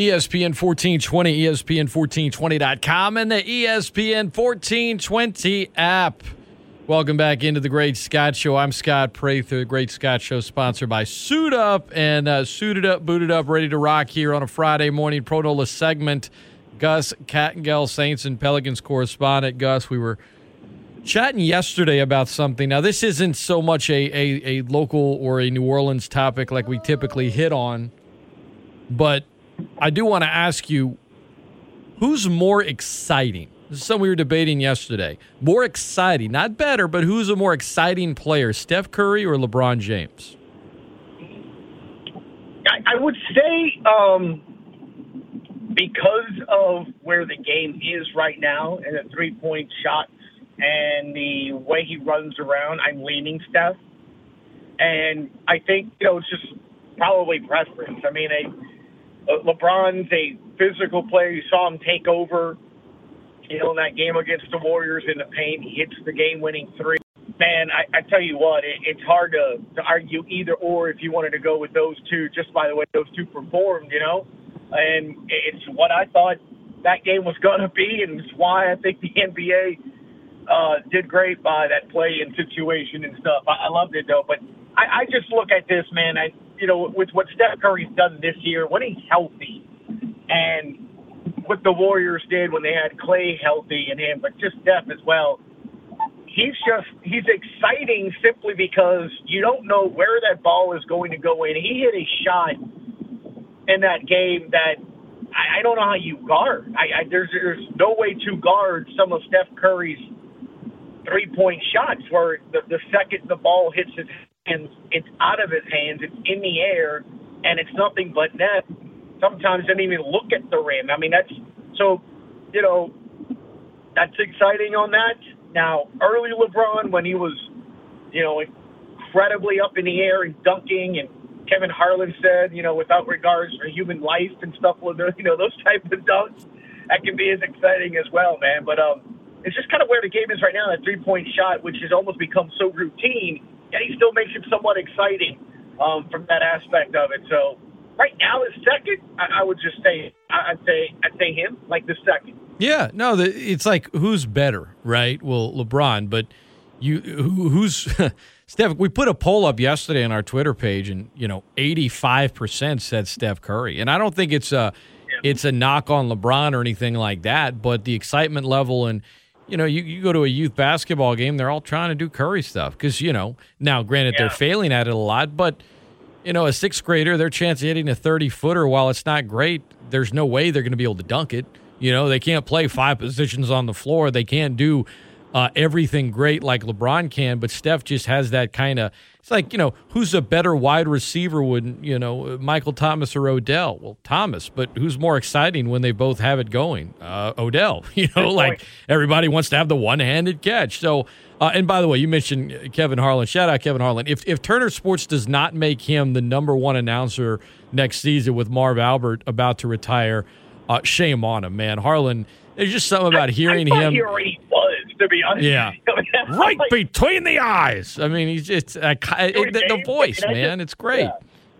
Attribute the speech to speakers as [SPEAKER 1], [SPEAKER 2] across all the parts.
[SPEAKER 1] ESPN 1420, ESPN1420.com, and the ESPN 1420 app. Welcome back into the Great Scott Show. I'm Scott Prather, the Great Scott Show, sponsored by Suit Up and uh, suited up, booted up, ready to rock here on a Friday morning. Pro Nola segment. Gus Kattengell, Saints and Pelicans correspondent. Gus, we were chatting yesterday about something. Now, this isn't so much a, a, a local or a New Orleans topic like we typically hit on, but I do want to ask you who's more exciting? This is something we were debating yesterday. More exciting, not better, but who's a more exciting player, Steph Curry or LeBron James?
[SPEAKER 2] I, I would say um, because of where the game is right now and the three point shot and the way he runs around, I'm leaning Steph. And I think, you know, it's just probably preference. I mean, uh, LeBron's a physical player. You saw him take over, you know, in that game against the Warriors in the paint. He hits the game-winning three. Man, I, I tell you what, it, it's hard to, to argue either or if you wanted to go with those two, just by the way those two performed, you know. And it's what I thought that game was going to be, and it's why I think the NBA uh, did great by that play and situation and stuff. I, I loved it though, but I, I just look at this, man. I you know, with what Steph Curry's done this year, when he's healthy, and what the Warriors did when they had Clay healthy and him, but just Steph as well. He's just he's exciting simply because you don't know where that ball is going to go in. He hit a shot in that game that I, I don't know how you guard. I, I there's there's no way to guard some of Steph Curry's three point shots where the, the second the ball hits his hands, it's out of his hands, it's in the air, and it's nothing but net. Sometimes doesn't even look at the rim. I mean, that's so, you know, that's exciting on that. Now, early LeBron, when he was, you know, incredibly up in the air and dunking, and Kevin Harlan said, you know, without regards for human life and stuff, you know, those type of dunks, that can be as exciting as well, man. But um, it's just kind of where the game is right now. That three point shot, which has almost become so routine, and he still makes it somewhat exciting um, from that aspect of it. So right now, the second, I, I would just say, I'd say, I'd say him, like the second.
[SPEAKER 1] Yeah, no, the, it's like who's better, right? Well, LeBron, but you who, who's Steph? We put a poll up yesterday on our Twitter page, and you know, eighty five percent said Steph Curry, and I don't think it's a it's a knock on LeBron or anything like that, but the excitement level and you know, you, you go to a youth basketball game, they're all trying to do Curry stuff because, you know, now granted yeah. they're failing at it a lot, but, you know, a sixth grader, their chance of hitting a 30 footer, while it's not great, there's no way they're going to be able to dunk it. You know, they can't play five positions on the floor. They can't do uh, everything great like LeBron can, but Steph just has that kind of. It's like you know who's a better wide receiver? Would you know Michael Thomas or Odell? Well, Thomas, but who's more exciting when they both have it going? Uh, Odell. You know, like everybody wants to have the one-handed catch. So, uh, and by the way, you mentioned Kevin Harlan. Shout out Kevin Harlan. If if Turner Sports does not make him the number one announcer next season with Marv Albert about to retire, uh, shame on him, man. Harlan. There's just something about hearing
[SPEAKER 2] I, I
[SPEAKER 1] him.
[SPEAKER 2] He already was to be honest.
[SPEAKER 1] Yeah, right between the eyes. I mean, he's just uh, it, the, the, voice, man. It's great. Yeah.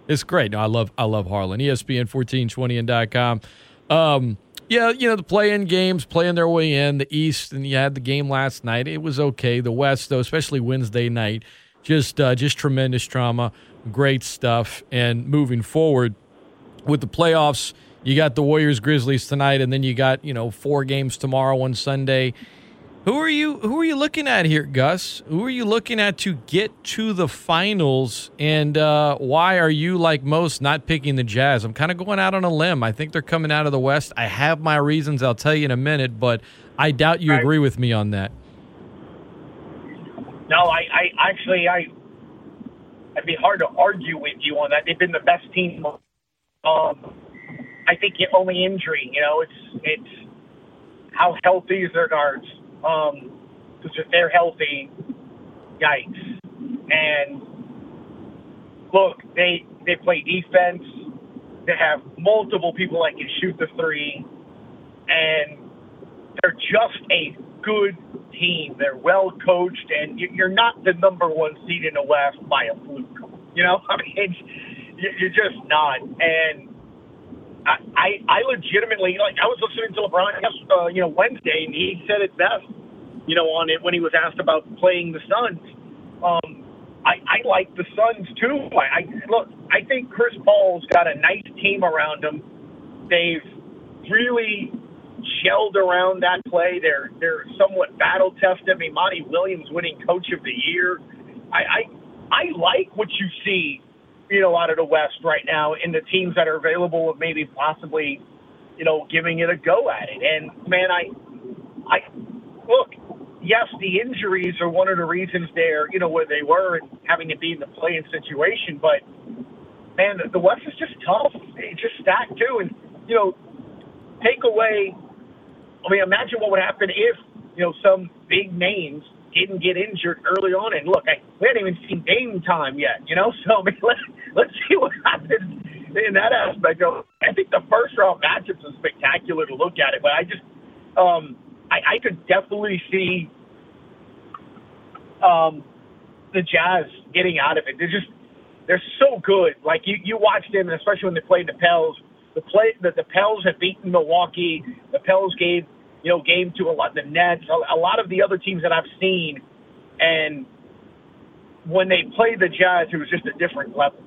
[SPEAKER 1] It's great. No, I love I love Harlan. ESPN fourteen twenty and dot com. Um, yeah, you know the play-in games playing their way in the East, and you had the game last night. It was okay. The West, though, especially Wednesday night, just uh, just tremendous drama, great stuff. And moving forward with the playoffs, you got the Warriors Grizzlies tonight, and then you got you know four games tomorrow on Sunday. Who are you? Who are you looking at here, Gus? Who are you looking at to get to the finals? And uh, why are you, like most, not picking the Jazz? I'm kind of going out on a limb. I think they're coming out of the West. I have my reasons. I'll tell you in a minute, but I doubt you right. agree with me on that.
[SPEAKER 2] No, I, I actually, I, it'd be hard to argue with you on that. They've been the best team. Um, I think the only injury, you know, it's it's how healthy is their guards um, because if they're healthy, yikes. And look, they they play defense. They have multiple people that can shoot the three, and they're just a good team. They're well coached, and you're not the number one seed in the West by a fluke. You know, I mean, you're just not. And I, I I, legitimately like. I was listening to LeBron, uh, you know, Wednesday, and he said it best, you know, on it when he was asked about playing the Suns. Um, I, I like the Suns too. I, I look. I think Chris Paul's got a nice team around him. They've really gelled around that play. They're they're somewhat battle tested. I mean, Monty Williams winning Coach of the Year. I, I I like what you see, you know, out of the West right now in the teams that are available of maybe possibly, you know, giving it a go at it. And man, I I look. Yes, the injuries are one of the reasons they're, you know, where they were and having to be in the playing situation. But man, the West is just tough. It's just stacked too. And you know, take away I mean, imagine what would happen if you know some big names didn't get injured early on. And look, I, we hadn't even seen game time yet, you know. So I mean, let's let's see what happens in that aspect. I think the first round matchups are spectacular to look at it, but I just um, I, I could definitely see um, the Jazz getting out of it. They're just they're so good. Like you you watch them, especially when they played the Pels the play that the Pels have beaten Milwaukee. The Pels gave you know game to a lot the Nets, a, a lot of the other teams that I've seen, and when they played the Jazz, it was just a different level.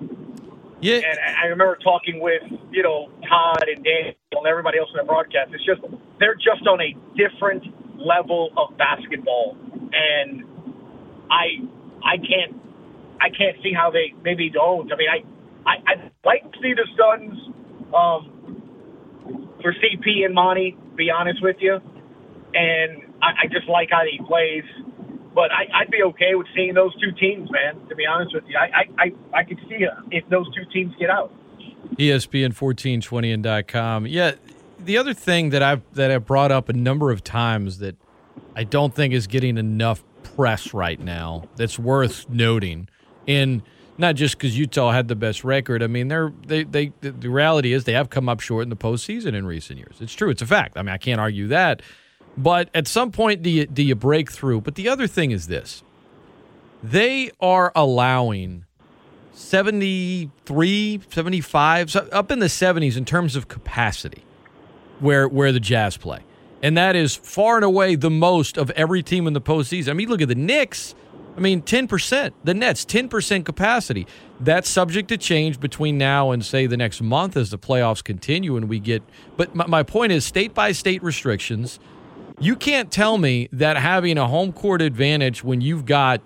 [SPEAKER 1] Yeah.
[SPEAKER 2] And I remember talking with, you know, Todd and Daniel and everybody else in the broadcast. It's just they're just on a different level of basketball. And I I can't I can't see how they maybe don't. I mean I I, I'd like to see the Suns um, for CP and Monty, be honest with you. And I, I just like how he plays. But I, I'd be okay with seeing those two teams, man. To be honest with you, I I, I, I could see if those two teams get out.
[SPEAKER 1] ESPN fourteen twenty and dot com. Yeah, the other thing that I've that I've brought up a number of times that I don't think is getting enough press right now that's worth noting, and not just because Utah had the best record. I mean, they're they they the reality is they have come up short in the postseason in recent years. It's true. It's a fact. I mean, I can't argue that. But at some point, do you do you break through? But the other thing is this: they are allowing 73, 75, up in the 70s in terms of capacity where where the Jazz play. And that is far and away the most of every team in the postseason. I mean, look at the Knicks I mean, 10%. The Nets, 10% capacity. That's subject to change between now and, say, the next month as the playoffs continue and we get. But my, my point is state by state restrictions. You can't tell me that having a home court advantage when you've got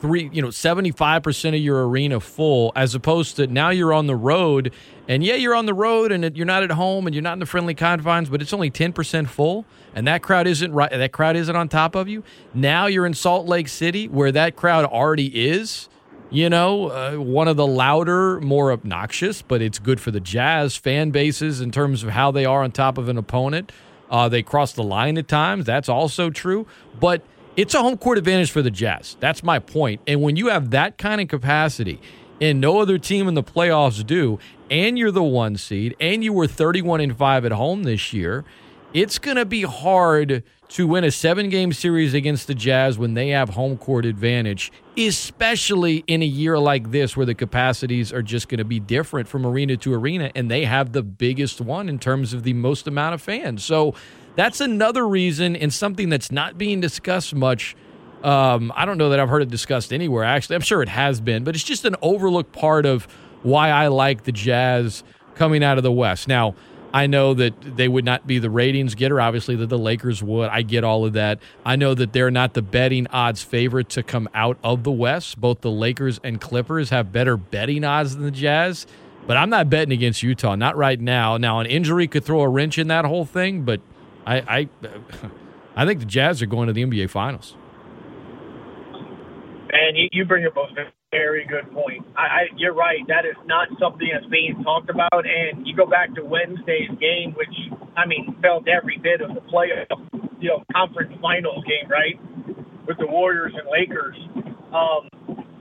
[SPEAKER 1] three, you know, 75% of your arena full, as opposed to now you're on the road. And yeah, you're on the road and you're not at home and you're not in the friendly confines, but it's only 10% full and that crowd isn't right that crowd isn't on top of you. Now you're in Salt Lake City where that crowd already is. You know, uh, one of the louder, more obnoxious, but it's good for the Jazz fan bases in terms of how they are on top of an opponent. Uh, they cross the line at times. That's also true. But it's a home court advantage for the Jazz. That's my point. And when you have that kind of capacity, and no other team in the playoffs do, and you're the one seed, and you were 31 and 5 at home this year, it's going to be hard to win a seven game series against the Jazz when they have home court advantage, especially in a year like this where the capacities are just going to be different from arena to arena and they have the biggest one in terms of the most amount of fans. So that's another reason and something that's not being discussed much. Um, I don't know that I've heard it discussed anywhere, actually. I'm sure it has been, but it's just an overlooked part of why I like the Jazz coming out of the West. Now, I know that they would not be the ratings getter, obviously, that the Lakers would. I get all of that. I know that they're not the betting odds favorite to come out of the West. Both the Lakers and Clippers have better betting odds than the Jazz. But I'm not betting against Utah, not right now. Now, an injury could throw a wrench in that whole thing, but I, I, I think the Jazz are going to the NBA Finals.
[SPEAKER 2] And you, you bring up a very good point. I, I, you're right. That is not something that's being talked about. And you go back to Wednesday's game, which I mean felt every bit of the playoff, you know, conference finals game, right, with the Warriors and Lakers. Um,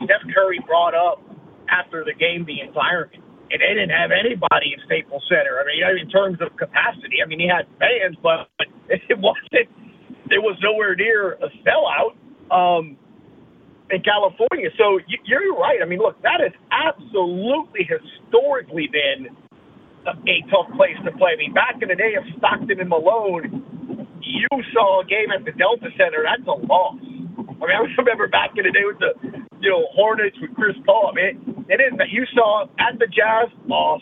[SPEAKER 2] Steph Curry brought up after the game the environment, and they didn't have anybody in Staples Center. I mean, in terms of capacity, I mean, he had fans, but it wasn't. It was nowhere near a sellout. Um, in California. So you're right. I mean, look, that has absolutely historically been a tough place to play. I mean, back in the day of Stockton and Malone, you saw a game at the Delta Center. That's a loss. I mean, I remember back in the day with the, you know, Hornets with Chris Paul. I mean, it isn't that you saw at the Jazz loss.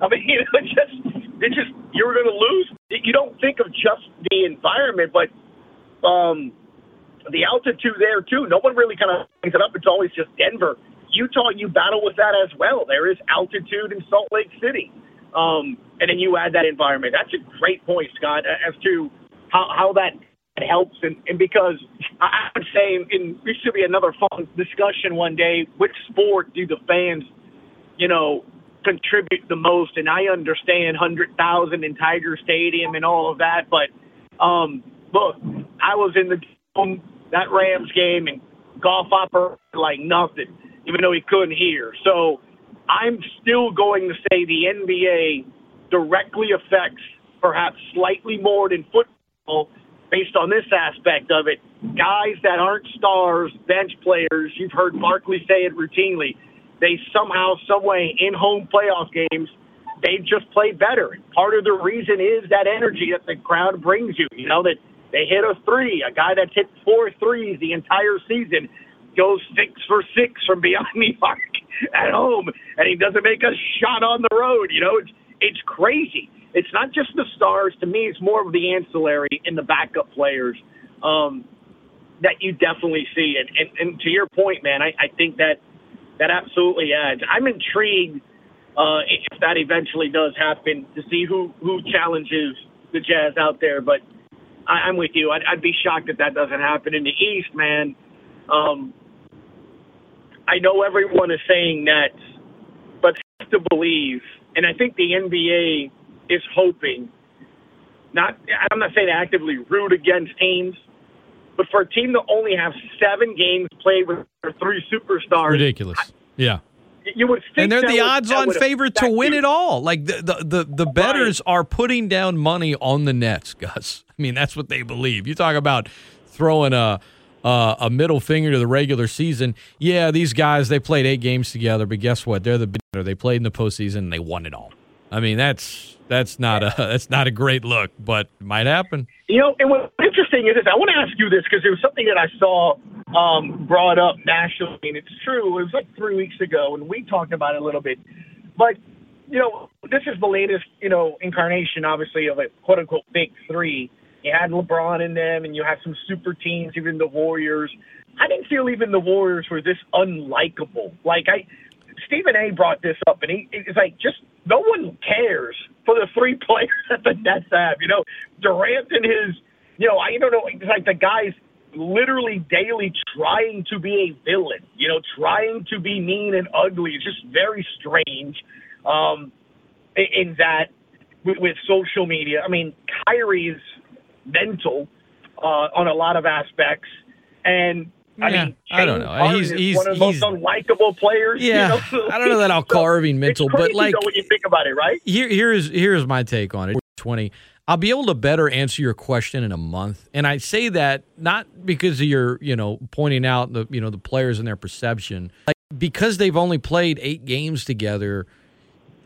[SPEAKER 2] I mean, you know, it just, it just, you were going to lose. You don't think of just the environment, but um, the altitude there too. No one really kind of brings it up. It's always just Denver. Utah, you battle with that as well. There is altitude in Salt Lake City. Um, and then you add that environment. That's a great point, Scott, as to how, how that helps. And, and because I would say in, this should be another fun discussion one day. Which sport do the fans, you know, contribute the most? And I understand 100,000 in Tiger Stadium and all of that. But um, look, I was in the game, that Rams game and Goff operated like nothing, even though he couldn't hear. So I'm still going to say the NBA directly affects perhaps slightly more than football based on this aspect of it. Guys that aren't stars, bench players, you've heard Barkley say it routinely. They somehow, someway, in home playoff games, they just play better. Part of the reason is that energy that the crowd brings you. You know that they hit a three. A guy that's hit four threes the entire season goes six for six from beyond the arc at home, and he doesn't make a shot on the road. You know, it's it's crazy. It's not just the stars. To me, it's more of the ancillary and the backup players um, that you definitely see. And, and and to your point, man, I, I think that that absolutely adds. I'm intrigued uh, if that eventually does happen to see who who challenges the Jazz out there, but I, am with you. I'd, I'd, be shocked if that doesn't happen in the East, man. Um, I know everyone is saying that, but to believe, and I think the NBA is hoping. Not, I'm not saying actively root against teams, but for a team to only have seven games played with three superstars,
[SPEAKER 1] ridiculous. Yeah,
[SPEAKER 2] you would
[SPEAKER 1] and they're the odds-on favorite to win you. it all. Like the the the, the betters right. are putting down money on the Nets, Gus. I mean, that's what they believe. You talk about throwing a uh, a middle finger to the regular season. Yeah, these guys they played eight games together, but guess what? They're the better. They played in the postseason and they won it all. I mean, that's that's not a that's not a great look, but it might happen.
[SPEAKER 2] You know, and what's interesting is this. I want to ask you this because it was something that I saw um, brought up nationally, and it's true. It was like three weeks ago, and we talked about it a little bit. But you know, this is the latest you know incarnation, obviously, of a quote unquote big three. You had LeBron in them, and you had some super teams, even the Warriors. I didn't feel even the Warriors were this unlikable. Like I, Stephen A. brought this up, and he it's like just no one cares for the three players that the Nets have. You know, Durant and his, you know, I don't know, it's like the guys literally daily trying to be a villain. You know, trying to be mean and ugly. It's just very strange. Um, in that with, with social media, I mean, Kyrie's mental uh, on a lot of aspects, and I
[SPEAKER 1] yeah,
[SPEAKER 2] mean,
[SPEAKER 1] I don't know. He's he's
[SPEAKER 2] one of the most unlikable players.
[SPEAKER 1] Yeah, you know? I don't know that I'll call Irving mental,
[SPEAKER 2] but
[SPEAKER 1] like
[SPEAKER 2] when you think about it, right?
[SPEAKER 1] Here, here's here's my take on it. Twenty. I'll be able to better answer your question in a month, and I say that not because of your, you know, pointing out the, you know, the players and their perception, like because they've only played eight games together,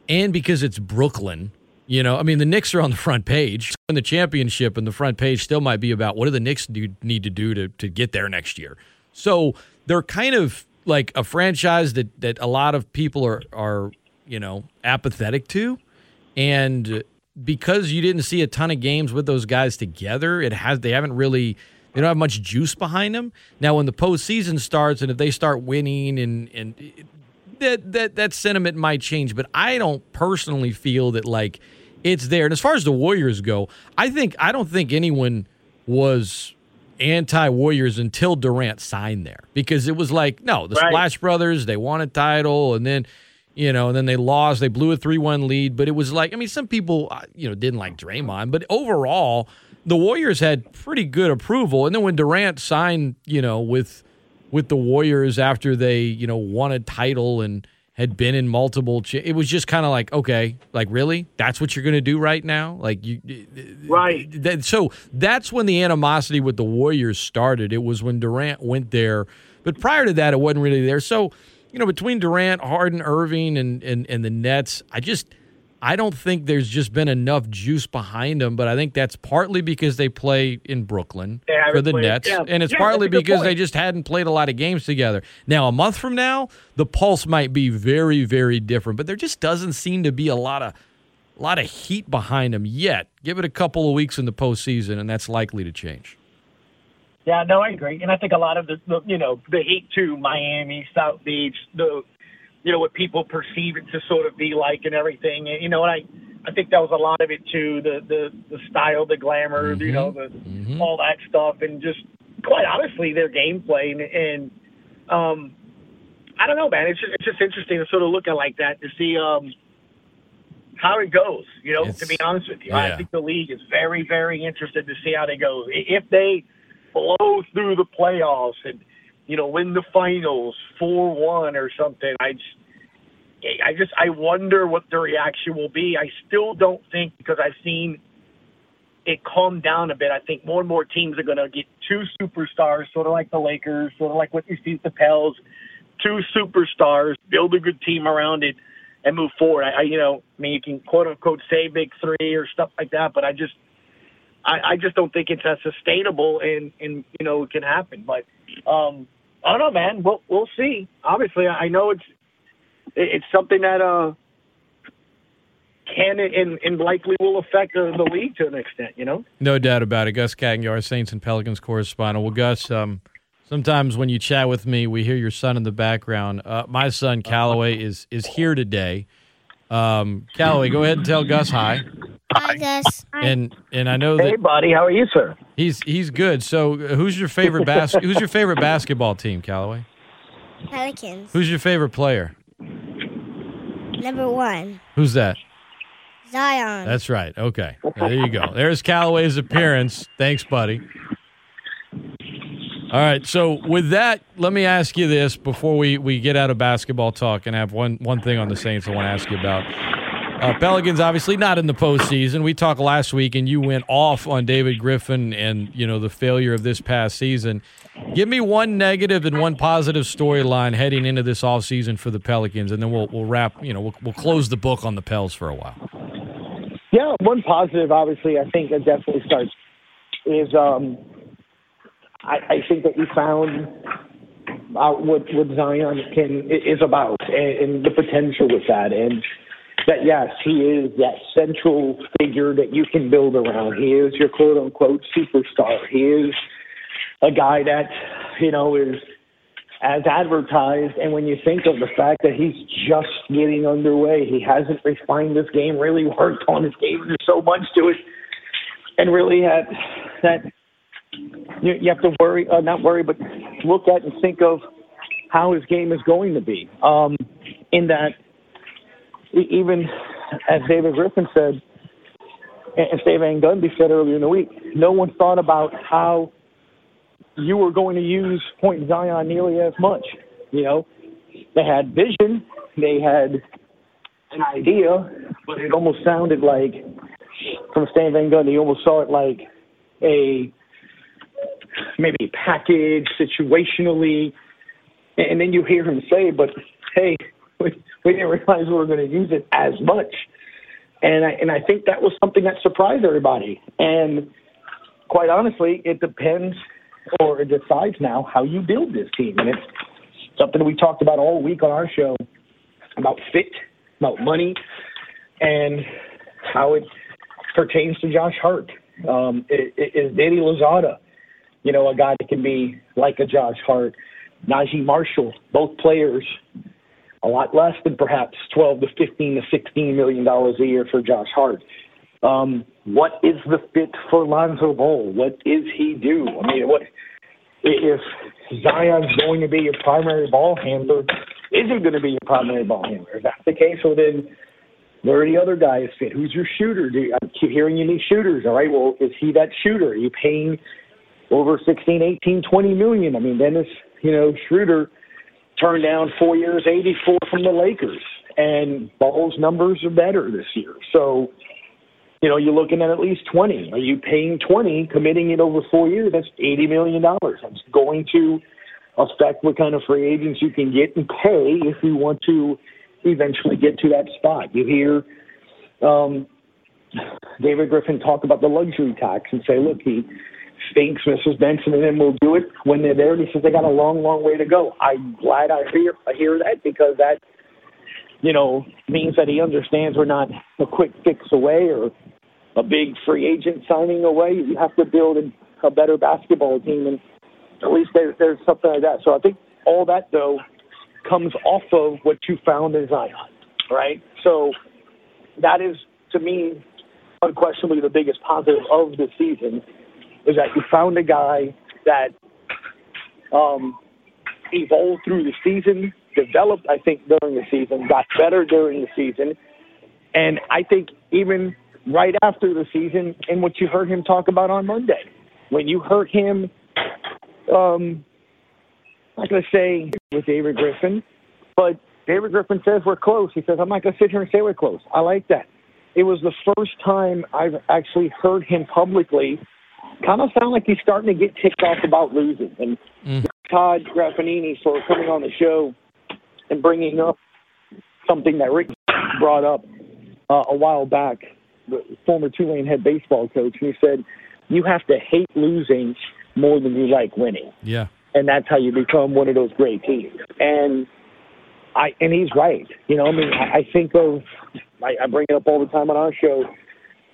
[SPEAKER 1] and because it's Brooklyn. You know, I mean, the Knicks are on the front page, and the championship and the front page still might be about what do the Knicks do, need to do to to get there next year. So they're kind of like a franchise that that a lot of people are are you know apathetic to, and because you didn't see a ton of games with those guys together, it has they haven't really they don't have much juice behind them. Now, when the postseason starts and if they start winning and and that that that sentiment might change, but I don't personally feel that like it's there. And as far as the Warriors go, I think I don't think anyone was anti Warriors until Durant signed there because it was like, no, the right. Splash Brothers, they won a title and then, you know, and then they lost. They blew a 3 1 lead. But it was like, I mean, some people, uh, you know, didn't like Draymond, but overall, the Warriors had pretty good approval. And then when Durant signed, you know, with with the Warriors after they, you know, won a title and had been in multiple. Ch- it was just kind of like, okay, like really, that's what you're going to do right now, like you, uh,
[SPEAKER 2] right?
[SPEAKER 1] That, so that's when the animosity with the Warriors started. It was when Durant went there, but prior to that, it wasn't really there. So, you know, between Durant, Harden, Irving, and and and the Nets, I just. I don't think there's just been enough juice behind them, but I think that's partly because they play in Brooklyn for the
[SPEAKER 3] played,
[SPEAKER 1] Nets,
[SPEAKER 3] yeah.
[SPEAKER 1] and it's
[SPEAKER 3] Yeah,
[SPEAKER 1] partly
[SPEAKER 3] that's a good
[SPEAKER 1] because
[SPEAKER 3] point.
[SPEAKER 1] they just hadn't played a lot of games together. Now, a month from now, the pulse might be very, very different, but there just doesn't seem to be a lot of a lot of heat behind them yet. Give it a couple of weeks in the postseason, and that's likely to change.
[SPEAKER 3] Yeah, no, I agree, and I think a lot of the, the you know the heat to Miami, South Beach, the you know what people perceive it to sort of be like and everything. And, you know, and I I think that was a lot of it too. The the the style, the glamour, you know, the all that stuff, and just quite honestly, their gameplay and, and um, I don't know, man. It's just, it's just interesting to sort of look at like that to see um how it goes. You know,
[SPEAKER 1] It's-
[SPEAKER 3] to be honest with you,
[SPEAKER 1] yeah.
[SPEAKER 3] I think the league is very very interested to see how they go. If they blow through the playoffs and you know win the finals four one or something, I just I just I wonder what the reaction will be. I still don't think because I've seen it calm down a bit. I think more and more teams are going to get two superstars, sort of like the Lakers, sort of like what you see with the Pels. Two superstars, build a good team around it, and move forward. I, I you know, I mean, you can quote unquote say big three or stuff like that, but I just, I, I just don't think it's as sustainable and and you know it can happen. But um, I don't know, man. We'll we'll see. Obviously, I I know it's it's something that uh can and, and likely will affect uh, the league to an extent. You know.
[SPEAKER 1] No doubt about it. Gus Kattengell, Saints and Pelicans correspondent. Well, Gus, um, sometimes when you chat with me, we hear your son in the background. Uh, my son Callaway is is here today. Um, Callaway, go ahead and tell Gus hi.
[SPEAKER 4] Hi, Gus.
[SPEAKER 1] And and I know
[SPEAKER 3] Hey, buddy, how are you, sir?
[SPEAKER 1] He's he's good. So, uh, who's your favorite bas- Who's your favorite basketball team, Callaway?
[SPEAKER 4] Pelicans.
[SPEAKER 1] Who's your favorite player?
[SPEAKER 4] Number one,
[SPEAKER 1] Who's that?
[SPEAKER 4] Zion.
[SPEAKER 1] That's right. Okay. There you go. There's Callaway's appearance. Thanks, buddy. All right. So with that, let me ask you this before we, we get out of basketball talk and have one one thing on the Saints I want to ask you about. Uh, Pelicans obviously not in the postseason. We talked last week, and you went off on David Griffin and you know the failure of this past season. Give me one negative and one positive storyline heading into this offseason for the Pelicans, and then we'll we'll wrap. You know, we'll, we'll close the book on the Pels for a while.
[SPEAKER 2] Yeah, one positive, obviously, I think that definitely starts is um, I, I think that we found out what what Zion can is about and, and the potential with that, and that yes, he is that central figure that you can build around. He is your quote unquote superstar. He is a guy that you know is as advertised. And when you think of the fact that he's just getting underway, he hasn't refined his game, really worked on his game. There's so much to it, and really had that you, have to worry, uh, not worry, but look at and think of how his game is going to be. Um, in that, even as David Griffin said, and Dave Van Gundy said earlier in the week, no one thought about how you were going to use Point Zion nearly as much. You know, they had vision, they had an idea, but it almost sounded like, from Stan Van Gundy, you almost saw it like a maybe package situationally, and then you hear him say, "But hey, we, didn't realize we were going to use it as much." And I and I think that was something that surprised everybody. And quite honestly, it depends or it decides now how you build this team. And it's something we talked about all week on our show about fit, about money, and how it pertains to Josh Hart. Um, i- i- is Danny Louzada, you know, a guy that can be like a Josh Hart? Naji Marshall, both players, a lot less than perhaps 12 to 15 to 16 million dollars a year for Josh Hart. Um, what is the fit for Lonzo Ball? What is he do? I mean, what if Zion's going to be your primary ball handler? Is he going to be your primary ball handler? If that's the case, well then where are the other guys fit? Who's your shooter? Do I keep hearing you need shooters? All right, well, is he that shooter? Are you paying over 16, 18, 20 million? I mean, Dennis, you know, Schroeder turned down four years, 84 from the Lakers, and Ball's numbers are better this year. So, you know, you're looking at at least 20. Are you paying 20, committing it over four years? That's $80 million. That's going to affect what kind of free agents you can get and pay if you want to eventually get to that spot. You hear um, David Griffin talk about the luxury tax and say, look, he thinks Mrs. Benson and him will do it when they're there. And he says they got a long, long way to go. I'm glad I hear I hear that because that, you know, means that he understands we're not a quick fix away or a big free agent signing away. You have to build a, better basketball team, and at least there, there's something like that. So I think all that though comes off of what you found in Zion, right? So that is to me unquestionably the biggest positive of the season is that you found a guy that um, evolved through the season, developed, I think, during the season, got better during the season. And I think even right after the season, and what you heard him talk about on Monday, when you heard him, um, I'm not going to say with David Griffin, but David Griffin says we're close. He says, I'm not going to sit here and say we're close. I like that. It was the first time I've actually heard him publicly kind of sound like he's starting to get ticked off about losing. And mm. Todd Graffagnini for coming on the show and bringing up something that Rick brought up uh, a while back, the former Tulane head baseball coach, and he said, you have to hate losing more than you like winning.
[SPEAKER 1] Yeah.
[SPEAKER 2] And that's how you become one of those great teams. And I and he's right. You know, I mean, I, I think of I, I bring it up all the time on our show.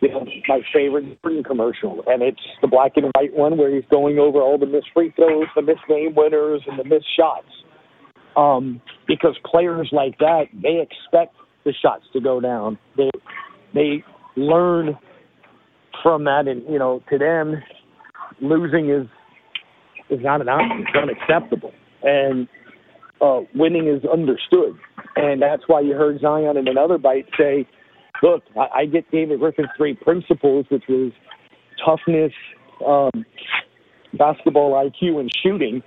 [SPEAKER 2] You know, my favorite Jordan commercial, and it's the black and white one where he's going over all the missed free throws, the missed game winners, and the missed shots. Um, because players like that, they expect the shots to go down. They they learn from that, and you know, to them, losing is is not an option. It's unacceptable, and uh, winning is understood. And that's why you heard Zion in another bite say, look, I, I get David Griffin's three principles, which was toughness, um, basketball IQ, and shooting.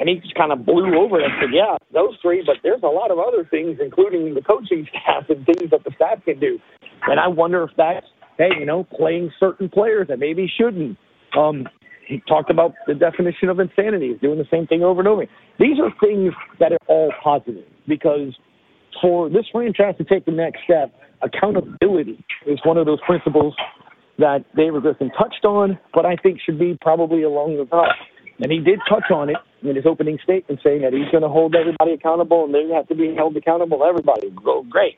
[SPEAKER 2] And he just kind of blew over it and said, yeah, those three, but there's a lot of other things, including the coaching staff and things that the staff can do. And I wonder if that's, hey, you know, playing certain players that maybe shouldn't. Um, he talked about the definition of insanity, is doing the same thing over and over. These are things that are all positive because for this franchise to take the next step, accountability is one of those principles that David Griffin touched on, but I think should be probably along the top. And he did touch on it in his opening statement, saying that he's going to hold everybody accountable and they have to be held accountable. Everybody, go great.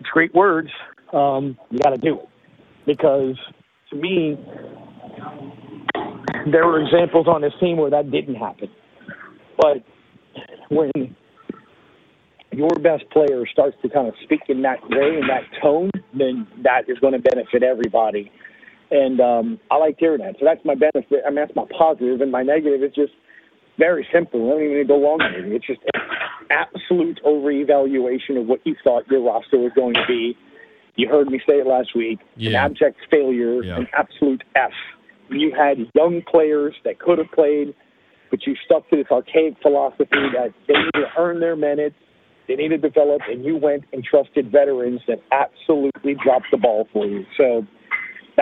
[SPEAKER 2] It's great words. Um, you got to do it because to me, there were examples on this team where that didn't happen. But when your best player starts to kind of speak in that way, in that tone, then that is going to benefit everybody. And um, I like hearing that. So that's my benefit. I mean, that's my positive, and my negative is just very simple. I don't even need to go long. It's just absolute overevaluation of what you thought your roster was going to be. You heard me say it last week. Yeah. An abject failure, yeah. an absolute F you had young players that could have played, but you stuck to this archaic philosophy that they need to earn their minutes, they need to develop, and you went and trusted veterans that absolutely dropped the ball for you. So,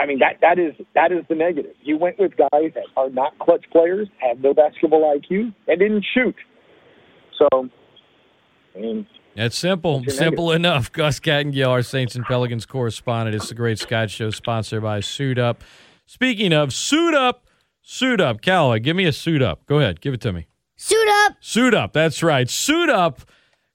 [SPEAKER 2] I mean that that is that is the negative. You went with guys that are not clutch players, have no basketball IQ, and didn't shoot. So, I mean,
[SPEAKER 1] it's simple, simple enough. Gus Kattengell, our Saints and Pelicans correspondent. It's the Great Scott Show, sponsored by Suit Up. Speaking of suit up, suit up. Callaway, give me a suit up. Go ahead, give it to me.
[SPEAKER 4] Suit up.
[SPEAKER 1] Suit up. That's right. Suit up.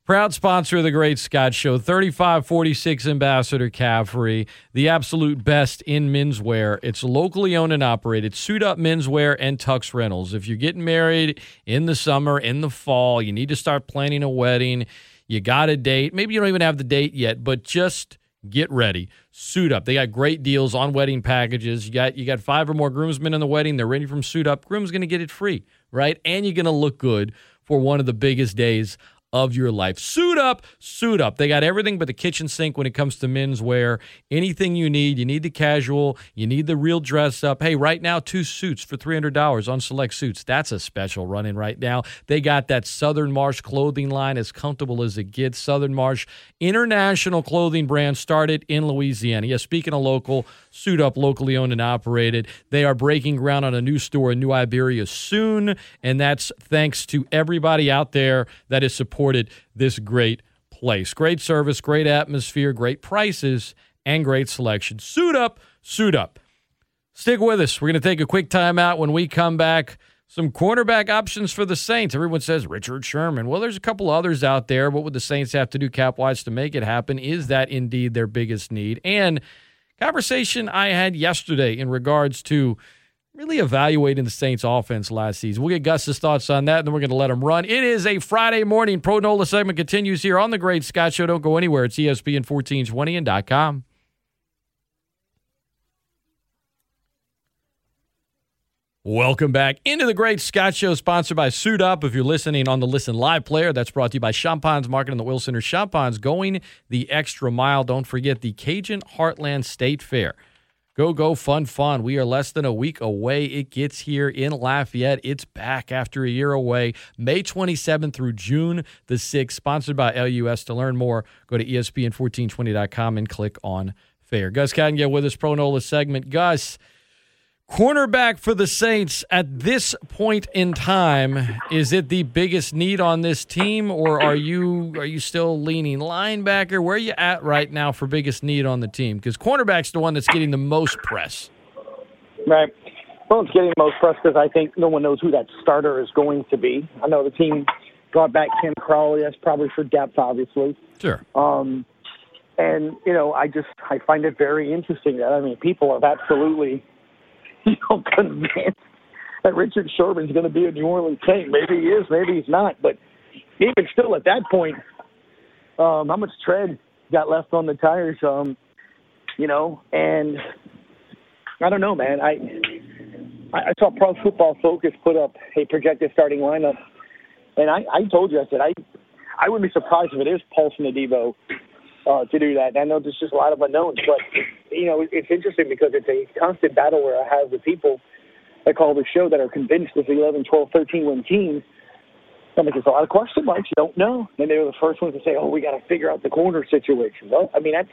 [SPEAKER 1] Proud sponsor of the Great Scott Show, 3546 Ambassador Caffery, the absolute best in menswear. It's locally owned and operated. Suit Up Menswear and Tux Rentals. If you're getting married in the summer, in the fall, you need to start planning a wedding, you got a date. Maybe you don't even have the date yet, but just get ready, suit up. They got great deals on wedding packages. You got you got five or more groomsmen in the wedding. They're ready from suit up. Groom's going to get it free, right? And you're going to look good for one of the biggest days of your life. Suit up, suit up. They got everything but the kitchen sink when it comes to menswear. Anything you need. You need the casual, you need the real dress up. Hey, right now, two suits for $300 on select suits. That's a special running right now. They got that Southern Marsh clothing line as comfortable as it gets. Southern Marsh international clothing brand started in Louisiana. Yeah, speaking of local, suit up, locally owned and operated. They are breaking ground on a new store in New Iberia soon, and that's thanks to everybody out there that has supported this great place. Great service, great atmosphere, great prices, and great selection. Suit up, suit up. Stick with us. We're going to take a quick time out when we come back. Some cornerback options for the Saints. Everyone says Richard Sherman. Well, there's a couple others out there. What would the Saints have to do cap wise to make it happen? Is that indeed their biggest need? And conversation I had yesterday in regards to really evaluating the Saints offense last season. We'll get Gus's thoughts on that, and then we're going to let him run. It is a Friday morning. Pro Nola segment continues here on the Great Scott Show. Don't go anywhere. It's ESPN 1420 and .com. Welcome back into the Great Scott Show, sponsored by Suit Up. If you're listening on the Listen Live player, that's brought to you by Champagne's Market and the Will Center. Champagne's going the extra mile. Don't forget the Cajun Heartland State Fair. Go, go, fun, fun. We are less than a week away. It gets here in Lafayette. It's back after a year away, May 27th through June the 6th, sponsored by LUS. To learn more, go to ESPN1420.com and click on fair. Gus get with us, Pro Nola segment. Gus, Cornerback for the Saints at this point in time, is it the biggest need on this team, or are you are you still leaning linebacker? Where are you at right now for biggest need on the team? Because cornerback's the one that's getting the most press.
[SPEAKER 2] Right. Well, it's getting the most press because I think no one knows who that starter is going to be. I know the team brought back Ken Crawley. That's probably for depth, obviously.
[SPEAKER 1] Sure.
[SPEAKER 2] Um, and you know, I just I find it very interesting that I mean, people have absolutely you know, convinced that Richard Sherman's going to be a New Orleans Saint. Maybe he is, maybe he's not. But even still, at that point, um, how much tread got left on the tires? Um, you know, and I don't know, man. I I saw Pro Football Focus put up a projected starting lineup, and I, I told you, I said I I wouldn't be surprised if it is Paulson Adebo uh, to do that. And I know there's just a lot of unknowns, but you know, it's interesting because it's a constant battle where I have with people that call the show that are convinced this 11, 12, 13 win team. I'm like, there's a lot of question marks. You don't know. And they were the first ones to say, oh, we got to figure out the corner situation. Well, I mean, that's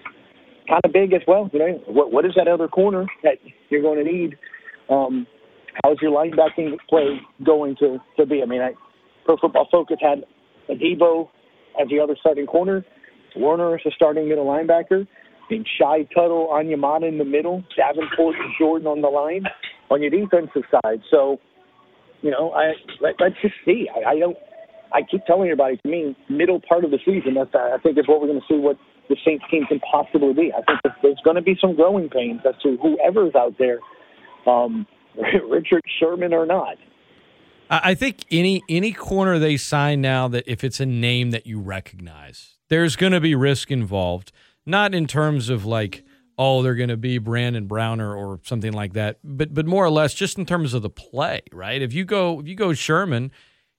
[SPEAKER 2] kind of big as well. You know, what, what is that other corner that you're going to need? Um, how's your linebacking play going to, to be? I mean, I, Pro Football Focus had Adebo as the other starting corner. Werner as a starting middle linebacker, being Shy Tuttle, Onyemata in the middle, Davenport and Jordan on the line on your defensive side. So, you know, I let, let's just see. I, I don't. I keep telling everybody. To me, middle part of the season. That's I think is what we're going to see. What the Saints team can possibly be. I think there's going to be some growing pains as to whoever's out there, um, Richard Sherman or not.
[SPEAKER 1] I think any any corner they sign now that if it's a name that you recognize, there's going to be risk involved. Not in terms of like, oh, they're going to be Brandon Browner or something like that, but but more or less just in terms of the play, right? If you go if you go Sherman,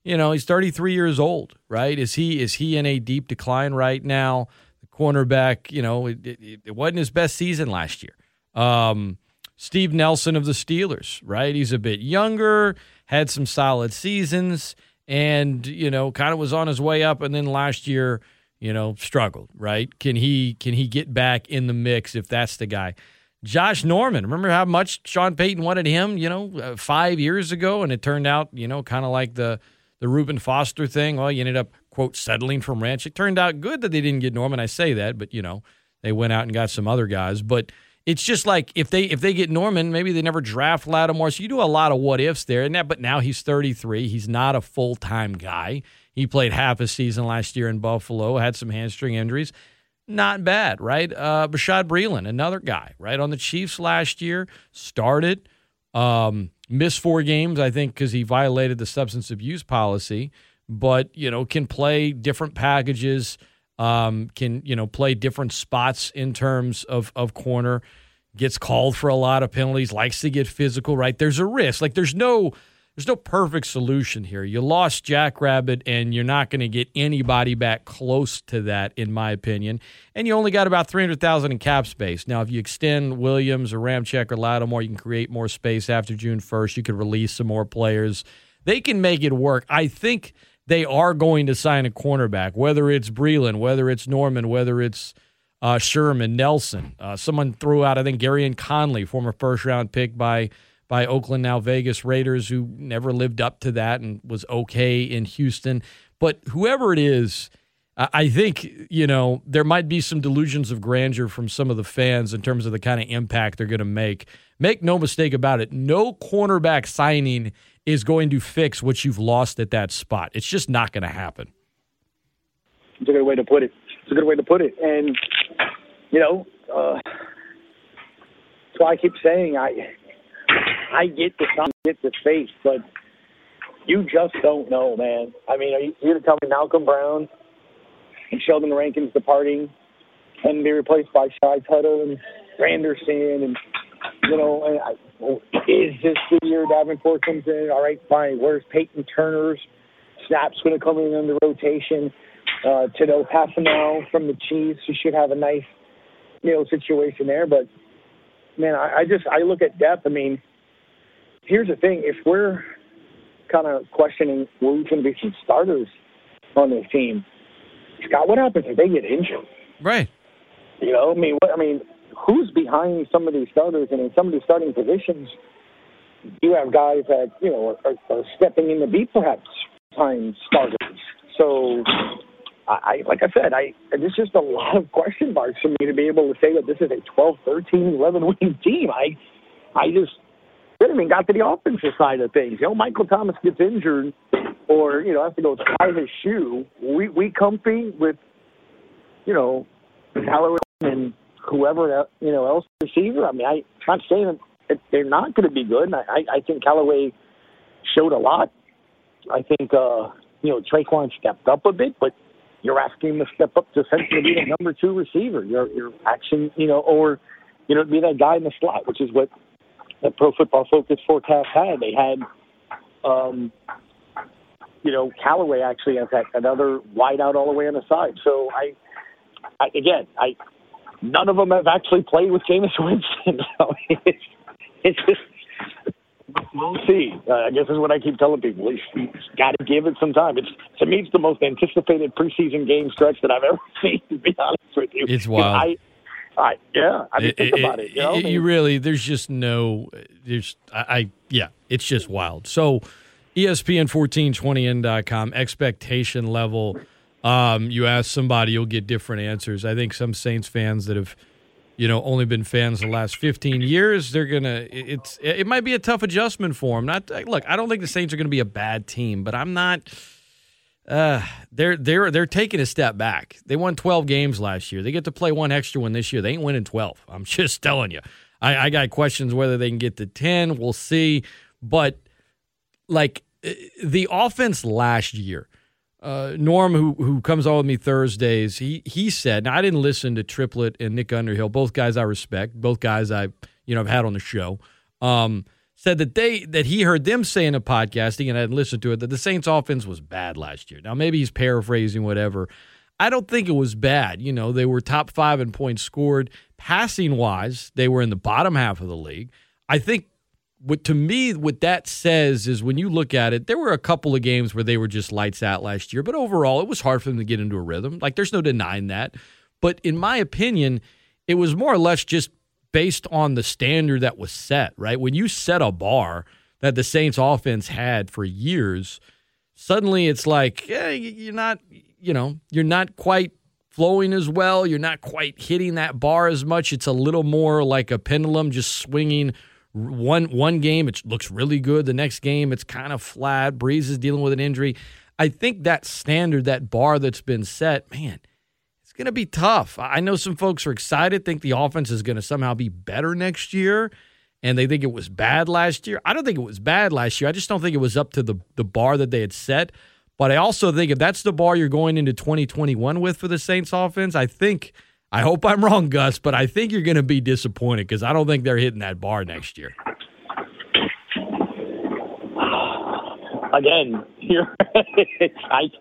[SPEAKER 1] you know he's 33 years old, right? Is he is he in a deep decline right now? The cornerback, you know, it, it, it wasn't his best season last year. Um, Steve Nelson of the Steelers, right? He's a bit younger, had some solid seasons, and you know, kind of was on his way up, and then last year you know, struggled, right? Can he can he get back in the mix if that's the guy? Josh Norman, remember how much Sean Payton wanted him, you know, uh, 5 years ago and it turned out, you know, kind of like the the Reuben Foster thing. Well, you ended up quote settling from ranch. It turned out good that they didn't get Norman. I say that, but you know, they went out and got some other guys, but it's just like if they if they get Norman, maybe they never draft Lattimore. So you do a lot of what ifs there. And that, but now he's 33. He's not a full time guy. He played half a season last year in Buffalo, had some hamstring injuries. Not bad, right? Uh, Bashaud Breeland, another guy, right? On the Chiefs last year, started, um, missed four games, I think, because he violated the substance abuse policy, but, you know, can play different packages, um, can, you know, play different spots in terms of, of corner, gets called for a lot of penalties, likes to get physical, right? There's a risk. Like, there's no there's no perfect solution here. You lost Jackrabbit, and you're not going to get anybody back close to that, in my opinion. And you only got about three hundred thousand in cap space. Now, if you extend Williams or Ramczyk or Lattimore, you can create more space after June first. You could release some more players. They can make it work. I think they are going to sign a cornerback, whether it's Breeland, whether it's Norman, whether it's uh, Sherman, Nelson. Uh, someone threw out, I think, Gareon Conley, former first round pick by by Oakland, now Vegas Raiders, who never lived up to that and was okay in Houston. But whoever it is, I think you know there might be some delusions of grandeur from some of the fans in terms of the kind of impact they're going to make. Make no mistake about it. No cornerback signing is going to fix what you've lost at that spot. It's just not going to happen.
[SPEAKER 2] It's a good way to put it. It's a good way to put it. And you know, uh, that's why I keep saying I I get the I get the faith, but you just don't know, man. I mean, are you here to tell me Malcolm Brown and Sheldon Rankins departing and be replaced by Shy Tuttle and Granderson and you know, and I, is this the year Davenport comes in? All right, fine. Where's Peyton Turner's snaps going to come in under rotation? Uh, Tanoh Kpassagnon from the Chiefs, you should have a nice, you know, situation there. But man, I, I just I look at depth. I mean, here's the thing: if we're kind of questioning who's going to be some starters on this team, Scott, what happens if they get injured?
[SPEAKER 1] Right.
[SPEAKER 2] You know, I mean, what I mean, who's behind some of these starters, and in some of these starting positions, you have guys that you know are, are stepping in to be perhaps time starters. So, I, like I said, I there's just a lot of question marks for me to be able to say that this is a 12, 13, 11 win team. I, I just even got to the offensive side of things. You know, Michael Thomas gets injured, or you know has to go tie his shoe. We we comfy with, you know, Callaway and whoever you know else receiver. I mean, I, I'm not saying that they're not going to be good. I, I, I think Callaway showed a lot. I think uh, you know Tre'Quan stepped up a bit, but you're asking him to step up to essentially be the number two receiver. Your your action, you know, or you know, be that guy in the slot, which is what the Pro Football Focus forecast had. They had, um, you know, Callaway actually has that another wide out all the way on the side. So I, I again, I none of them have actually played with Jameis Winston. So it's, it's just we'll see. Uh, I guess is what I keep telling people. He's got to give it some time. It's to me, it's the most anticipated preseason game stretch that I've ever seen. To be honest with you,
[SPEAKER 1] It's wild.
[SPEAKER 2] I, I, yeah, I mean,
[SPEAKER 1] It-
[SPEAKER 2] think
[SPEAKER 1] it-
[SPEAKER 2] about it. You, know? I
[SPEAKER 1] it-
[SPEAKER 2] mean,
[SPEAKER 1] you really, there's just no, there's, I, I, yeah, it's just wild. So, E ESPN1420n.com, expectation level. Um, you ask somebody, you'll get different answers. I think some Saints fans that have, you know, only been fans the last 15 years, they're gonna. It's it might be a tough adjustment for them. Not look, I don't think the Saints are going to be a bad team, but I'm not. Uh, they're they're they're taking a step back. They won 12 games last year. They get to play one extra one this year. They ain't winning 12. I'm just telling you. I, I got questions whether they can get to 10. We'll see. But like uh, the offense last year, uh, Norm, who who comes on with me Thursdays, he he said. Now I didn't listen to Triplett and Nick Underhill, both guys I respect, both guys I you know I've had on the show. Um, said that they that he heard them say in a podcasting, and I listened to it, that the Saints offense was bad last year. Now maybe he's paraphrasing whatever. I don't think it was bad. You know, they were top five in points scored. Passing wise, they were in the bottom half of the league. I think what to me what that says is when you look at it, there were a couple of games where they were just lights out last year, but overall it was hard for them to get into a rhythm. Like there's no denying that. But in my opinion, it was more or less just based on the standard that was set, right? When you set a bar that the Saints offense had for years, suddenly it's like, yeah, you're not, you know, you're not quite flowing as well. You're not quite hitting that bar as much. It's a little more like a pendulum just swinging one one game it looks really good the next game it's kind of flat Brees is dealing with an injury i think that standard that bar that's been set man going to be tough. I know some folks are excited think the offense is going to somehow be better next year and they think it was bad last year. I don't think it was bad last year. I just don't think it was up to the, the bar that they had set. But i also think if that's the bar you're going into 2021 with for the saints offense i think I hope I'm wrong, Gus, but I think you're going to be disappointed because I don't think they're hitting that bar next year.
[SPEAKER 2] again, you're like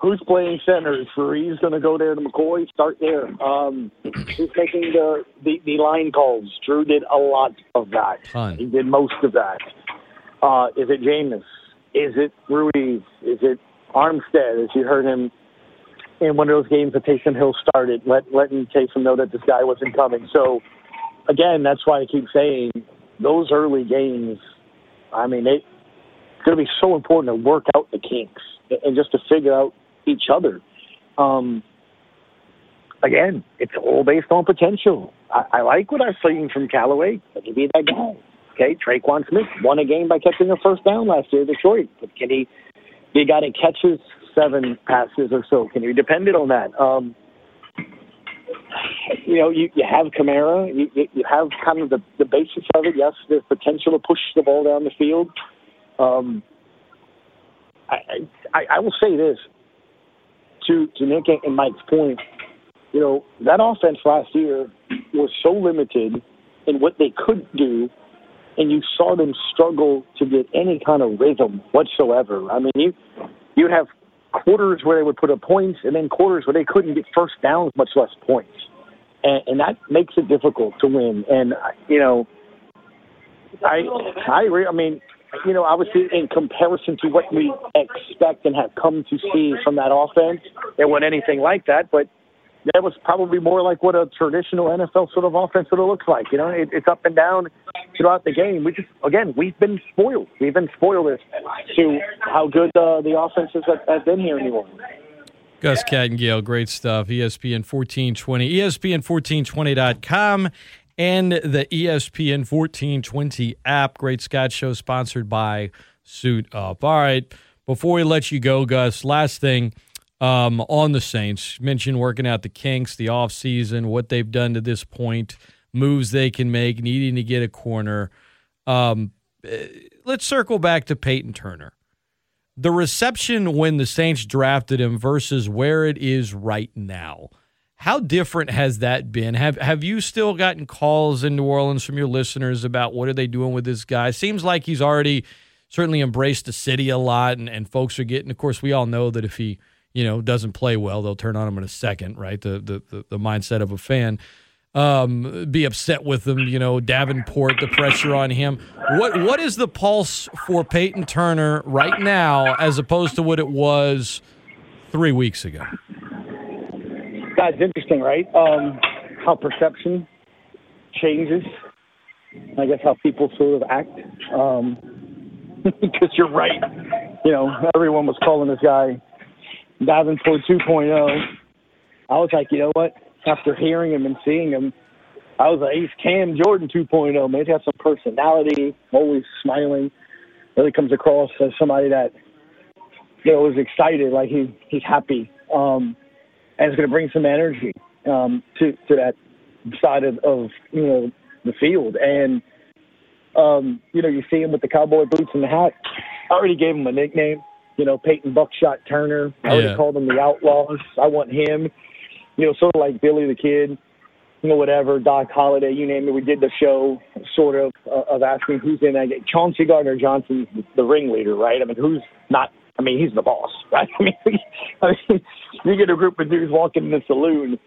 [SPEAKER 2] who's playing center? Is Faree's going to go there to McCoy? Start there. Um, who's making the, the the line calls? Drew did a lot of that. He did most of that. Uh, is it Jameis? Is it Ruiz? Is it Armstead? As you heard him in one of those games that Taysom Hill started, let letting Taysom know that this guy wasn't coming. So again, that's why I keep saying those early games. I mean, it, it's going to be so important to work out the kinks and just to figure out each other. Um, again, it's all based on potential. I, I like what I've seen from Callaway. He be that guy? Okay, Tre'Quan Smith won a game by catching a first down last year Detroit. But can he be a guy that catches seven passes or so? Can you depend on that? Um, you know, you, you have Kamara. You, you have kind of the, the basics of it. Yes, there's potential to push the ball down the field. Um, I, I, I will say this to Nick and Mike's point. You know, that offense last year was so limited in what they could do, and you saw them struggle to get any kind of rhythm whatsoever. I mean, you you'd have quarters where they would put up points, and then quarters where they couldn't get first downs, much less points, and, and that makes it difficult to win. And you know, I I agree. I mean, you know, obviously in comparison to what we expect and have come to see from that offense, it wasn't anything like that, but that was probably more like what a traditional NFL sort of offense sort of looks like. You know, it, it's up and down throughout the game. We just, again, we've been spoiled. We've been spoiled as to how good uh, the offenses have, have been here in New Orleans.
[SPEAKER 1] Gus Kattengell, great stuff. ESPN 1420, ESPN1420.com, and the ESPN 1420 app. Great Scott Show sponsored by Suit Up. All right, before we let you go, Gus, last thing um, on the Saints. Mentioned working out the kinks, the offseason, what they've done to this point, moves they can make, needing to get a corner. Um, eh, let's circle back to Peyton Turner. The reception when the Saints drafted him versus where it is right now. How different has that been? Have have you still gotten calls in New Orleans from your listeners about what are they doing with this guy? Seems like he's already certainly embraced the city a lot, and, and folks are getting. Of course, we all know that if he you know doesn't play well, they'll turn on him in a second, right? The the the, the mindset of a fan. Um, be upset with him, you know, Davenport, the pressure on him. What what is the pulse for Peyton Turner right now as opposed to what it was three weeks ago?
[SPEAKER 2] That's interesting, right? Um, how perception changes. I guess how people sort of act. Um, because you're right. You know, everyone was calling this guy Davenport 2.0. I was like, you know what? After hearing him and seeing him, I was like, he's Cam Jordan 2.0. Man, he's got some personality, always smiling. Really comes across as somebody that, you know, is excited, like he he's happy, um, and is going to bring some energy um, to to that side of, of you know the field. And um, you know, you see him with the cowboy boots and the hat. I already gave him a nickname. You know, Peyton Buckshot Turner. I already
[SPEAKER 1] Yeah.
[SPEAKER 2] called him the Outlaws. I want him. You know, sort of like Billy the Kid. You know, whatever. Doc Holliday, you name it. We did the show, sort of, uh, of asking who's in that. game. Chauncey Gardner Johnson's the ringleader, right? I mean, who's not? I mean, he's the boss, right? I mean, I mean, you get a group of dudes walking in the saloon.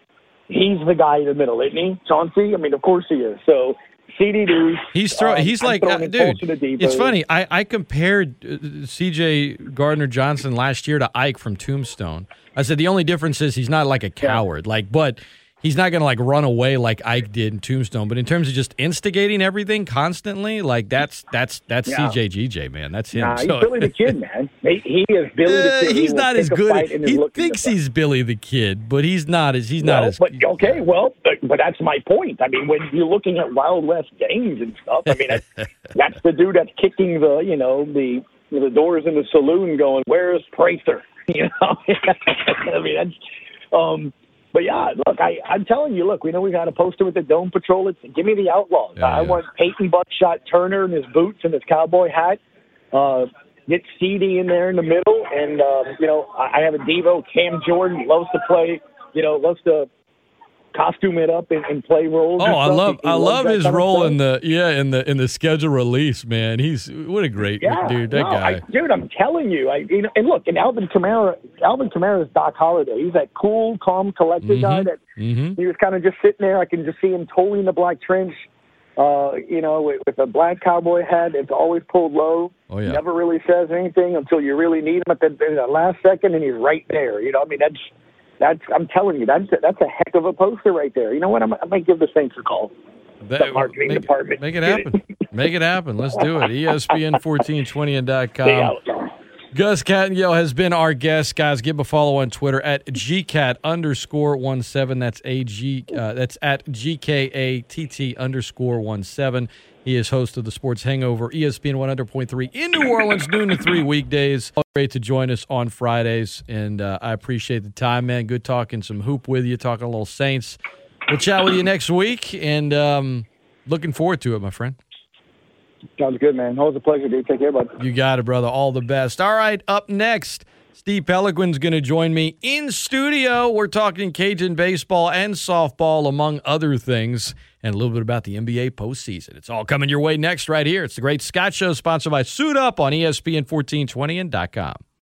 [SPEAKER 2] He's the guy in the middle, isn't he? Chauncey. I mean, of course he is. So. CD dudes.
[SPEAKER 1] He's throwing.
[SPEAKER 2] um,
[SPEAKER 1] He's
[SPEAKER 2] I'm
[SPEAKER 1] like,
[SPEAKER 2] throwing
[SPEAKER 1] uh, dude.
[SPEAKER 2] balls to the deep
[SPEAKER 1] It's funny. I I compared uh, C.J. Gardner Johnson last year to Ike from Tombstone. I said the only difference is he's not like a coward, like, but he's not gonna like run away like Ike did in Tombstone. But in terms of just instigating everything constantly, like that's that's that's
[SPEAKER 2] Yeah.
[SPEAKER 1] C.J. G.J. Man, that's him.
[SPEAKER 2] Nah, he's
[SPEAKER 1] So-
[SPEAKER 2] Billy the Kid, man. He, he is Billy the
[SPEAKER 1] Uh,
[SPEAKER 2] Kid.
[SPEAKER 1] He's
[SPEAKER 2] will
[SPEAKER 1] not as good. He thinks
[SPEAKER 2] to
[SPEAKER 1] he's Billy the Kid, but he's not as he's not
[SPEAKER 2] Well,
[SPEAKER 1] as.
[SPEAKER 2] but okay, well, but, but that's my point. I mean, when you're looking at Wild West games and stuff, I mean, that's, that's the dude that's kicking the, you know, the the doors in the saloon, going, "Where's Prather?" You know, I mean, that's. Um, but yeah, look, I, I'm telling you, look, we know we got a poster with the Dome Patrol. It's give me the Outlaws.
[SPEAKER 1] Yeah,
[SPEAKER 2] I
[SPEAKER 1] yeah.
[SPEAKER 2] want Peyton Buckshot Turner in his boots and his cowboy hat. Uh, get CD in there in the middle, and uh, you know, I, I have a Devo. Cam Jordan loves to play. You know, loves to costume it up and, and play roles.
[SPEAKER 1] Oh, I love
[SPEAKER 2] He- he
[SPEAKER 1] I love his role in the yeah in the in the schedule release. Man, he's what a great
[SPEAKER 2] Yeah,
[SPEAKER 1] dude. That
[SPEAKER 2] no,
[SPEAKER 1] guy.
[SPEAKER 2] I, dude, I'm telling you, I you know, and look, and Alvin Kamara, Alvin Kamara is Doc Holliday. He's that cool, calm, collected guy that
[SPEAKER 1] mm-hmm.
[SPEAKER 2] he was kind of just sitting there. I can just see him toeing the black trench. Uh, you know, with, with a black cowboy hat, it's always pulled low.
[SPEAKER 1] Oh, yeah.
[SPEAKER 2] Never really says anything until you really need him at the, the last second, and he's right there. You know, I mean, that's that's. I'm telling you, that's that's a heck of a poster right there. You know what? I'm, I might give the Saints a call.
[SPEAKER 1] That-
[SPEAKER 2] the marketing
[SPEAKER 1] make,
[SPEAKER 2] department.
[SPEAKER 1] Make it happen. make it happen. Let's do it. E ESPN 1420 and dot
[SPEAKER 2] The
[SPEAKER 1] Gus Kattengell has been our guest, guys. Give him a follow on Twitter at gcat underscore one seven. That's a g. Uh, that's at gkatt underscore one seven. He is host of the Sports Hangover, ESPN one hundred point three in New Orleans, noon to three weekdays. Great to join us on Fridays, and uh, I appreciate the time, man. Good talking some hoop with you, talking a little Saints. We'll chat with you next week, and um, looking forward to it, my friend.
[SPEAKER 5] Sounds good, man. Always a pleasure, dude. Take care, bud.
[SPEAKER 1] You got it, brother. All the best. All right, up next, Steve Peloquin's going to join me in studio. We're talking Cajun baseball and softball, among other things, and a little bit about the NBA postseason. It's all coming your way next, right here. It's the Great Scott Show, sponsored by Suit Up on ESPN 1420 and .com.